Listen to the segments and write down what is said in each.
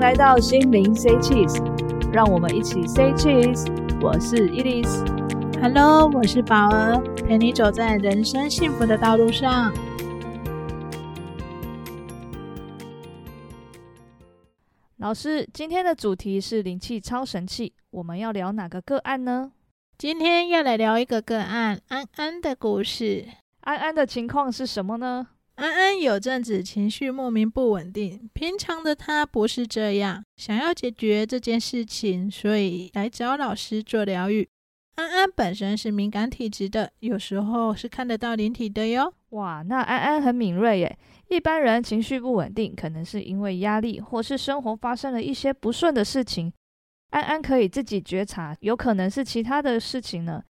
来到心灵 Say Cheese，让我们一起 Say Cheese。我是伊莉丝，Hello，我是宝儿，陪你走在人生幸福的道路上。老师，今天的主题是灵气超神器，我们要聊哪个个案呢？今天要来聊一个个案，安安的故事。安安的情况是什么呢？安安有阵子情绪莫名不稳定，平常的他不是这样。想要解决这件事情，所以来找老师做疗愈。安安本身是敏感体质的，有时候是看得到灵体的哟。哇，那安安很敏锐耶。一般人情绪不稳定，可能是因为压力，或是生活发生了一些不顺的事情。安安可以自己觉察，有可能是其他的事情呢。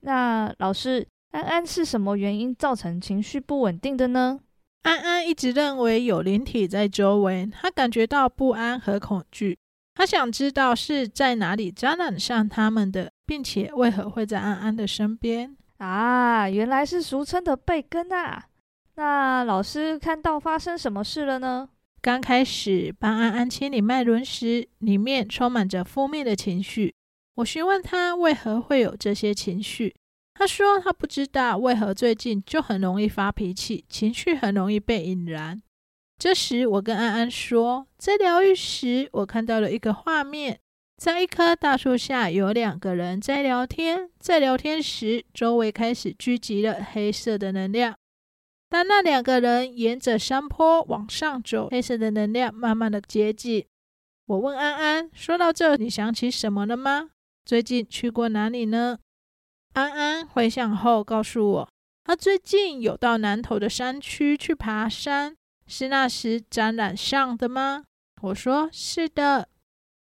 那老师，安安是什么原因造成情绪不稳定的呢？安安一直认为有灵体在周围，他感觉到不安和恐惧。他想知道是在哪里沾染上他们的，并且为何会在安安的身边啊？原来是俗称的被根啊！那老师看到发生什么事了呢？刚开始帮安安清理脉轮时，里面充满着负面的情绪。我询问他为何会有这些情绪。他说他不知道为何最近就很容易发脾气，情绪很容易被引燃。这时我跟安安说，在疗愈时，我看到了一个画面，在一棵大树下有两个人在聊天，在聊天时周围开始聚集了黑色的能量。当那两个人沿着山坡往上走，黑色的能量慢慢的接近。我问安安，说到这，你想起什么了吗？最近去过哪里呢？安安回想后告诉我，他最近有到南投的山区去爬山，是那时沾染上的吗？我说是的，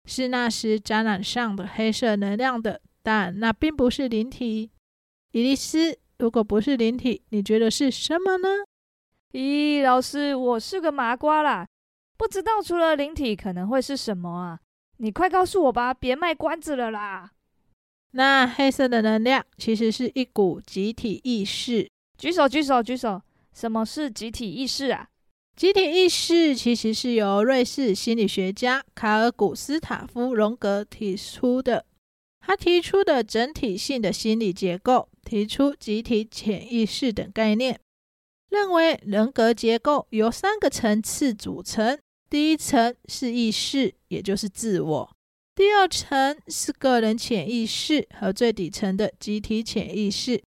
是那时沾染上的黑色能量的，但那并不是灵体。伊丽丝，如果不是灵体，你觉得是什么呢？咦，老师，我是个麻瓜啦，不知道除了灵体可能会是什么啊？你快告诉我吧，别卖关子了啦。那黑色的能量其实是一股集体意识。举手，举手，举手！什么是集体意识啊？集体意识其实是由瑞士心理学家卡尔古斯塔夫荣格提出的。他提出的整体性的心理结构，提出集体潜意识等概念，认为人格结构由三个层次组成。第一层是意识，也就是自我。第二层是个人潜意识和最底层的集体潜意识，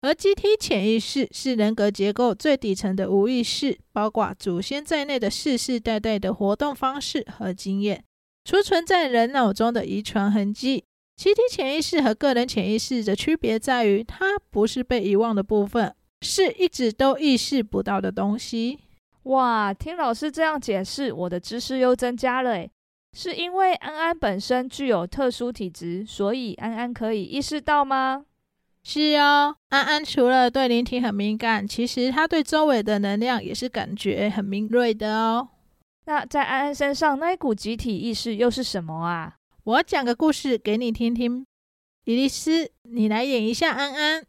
而集体潜意识是人格结构最底层的无意识，包括祖先在内的世世代代的活动方式和经验，储存在人脑中的遗传痕迹。集体潜意识和个人潜意识的区别在于，它不是被遗忘的部分，是一直都意识不到的东西。哇，听老师这样解释，我的知识又增加了诶。是因为安安本身具有特殊体质，所以安安可以意识到吗？是哦，安安除了对灵体很敏感，其实他对周围的能量也是感觉很敏锐的哦。那在安安身上那一股集体意识又是什么啊？我讲个故事给你听听。伊莉丝，你来演一下安安。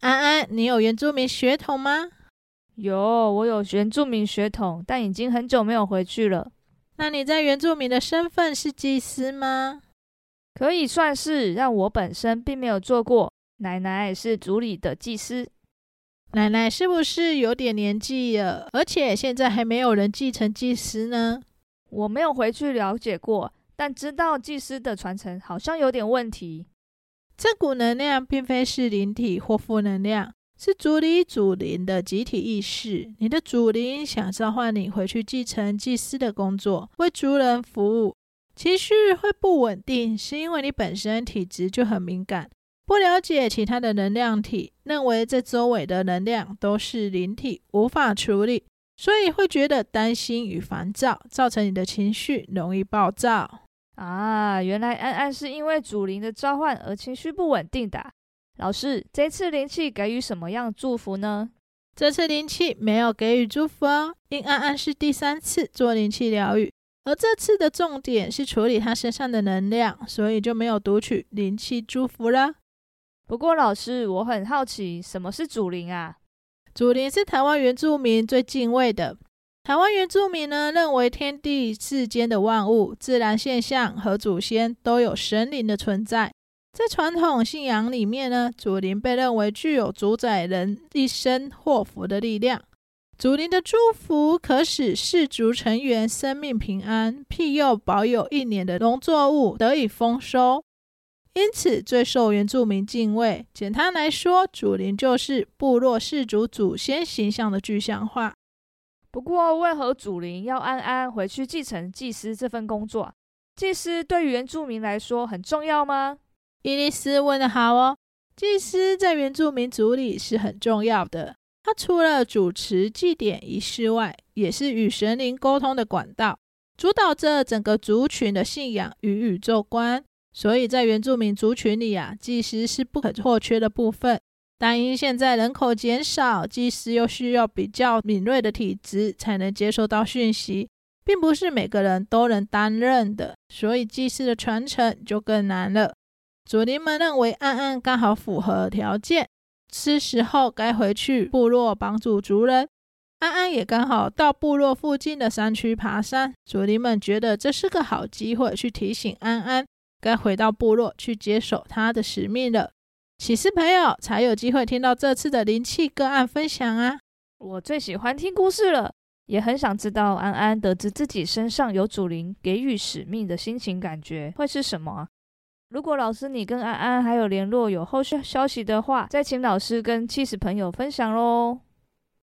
安安，你有原住民血统吗？有，我有原住民血统，但已经很久没有回去了。那你在原住民的身份是祭司吗？可以算是，让我本身并没有做过。奶奶是族里的祭司。奶奶是不是有点年纪了？而且现在还没有人继承祭司呢？我没有回去了解过，但知道祭司的传承好像有点问题。这股能量并非是灵体或负能量。是族里祖灵的集体意识，你的祖灵想召唤你回去继承祭司的工作，为族人服务。情绪会不稳定，是因为你本身体质就很敏感，不了解其他的能量体，认为这周围的能量都是灵体，无法处理，所以会觉得担心与烦躁，造成你的情绪容易暴躁。啊，原来安安是因为祖灵的召唤而情绪不稳定的。老师，这次灵气给予什么样祝福呢？这次灵气没有给予祝福哦，因安安是第三次做灵气疗愈，而这次的重点是处理他身上的能量，所以就没有读取灵气祝福了。不过老师，我很好奇，什么是祖灵啊？祖灵是台湾原住民最敬畏的，台湾原住民呢，认为天地世间的万物、自然现象和祖先都有神灵的存在。在传统信仰里面呢，祖灵被认为具有主宰人一生祸福的力量。祖灵的祝福可使氏族成员生命平安，庇佑保有一年的农作物得以丰收，因此最受原住民敬畏。简单来说，祖灵就是部落氏族祖先形象的具象化。不过，为何祖灵要安安回去继承祭司这份工作？祭司对原住民来说很重要吗？伊丽丝问的好哦，祭司在原住民族里是很重要的。他除了主持祭典仪式外，也是与神灵沟通的管道，主导着整个族群的信仰与宇宙观。所以在原住民族群里啊，祭司是不可或缺的部分。但因现在人口减少，祭司又需要比较敏锐的体质才能接收到讯息，并不是每个人都能担任的，所以祭司的传承就更难了。祖灵们认为安安刚好符合条件，是时候该回去部落帮助族人。安安也刚好到部落附近的山区爬山，祖灵们觉得这是个好机会，去提醒安安该回到部落去接手他的使命了。起司朋友才有机会听到这次的灵气个案分享啊！我最喜欢听故事了，也很想知道安安得知自己身上有祖灵给予使命的心情感觉会是什么？如果老师你跟安安还有联络，有后续消息的话，再请老师跟起司朋友分享喽。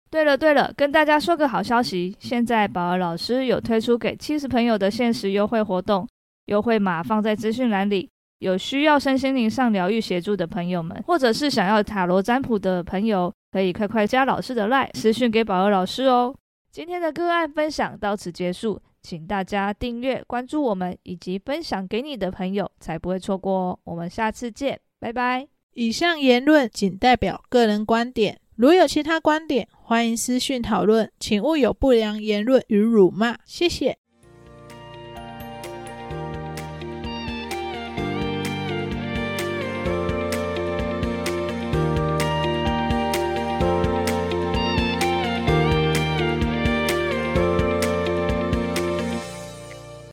对了对了，跟大家说个好消息，现在宝儿老师有推出给起司朋友的限时优惠活动，优惠码放在资讯栏里。有需要身心灵上疗愈协助的朋友们，或者是想要塔罗占卜的朋友，可以快快加老师的 LINE 私讯给宝儿老师哦。今天的个案分享到此结束。请大家订阅、关注我们，以及分享给你的朋友，才不会错过哦。我们下次见，拜拜。以上言论仅代表个人观点，如有其他观点，欢迎私讯讨论，请勿有不良言论与辱骂。谢谢。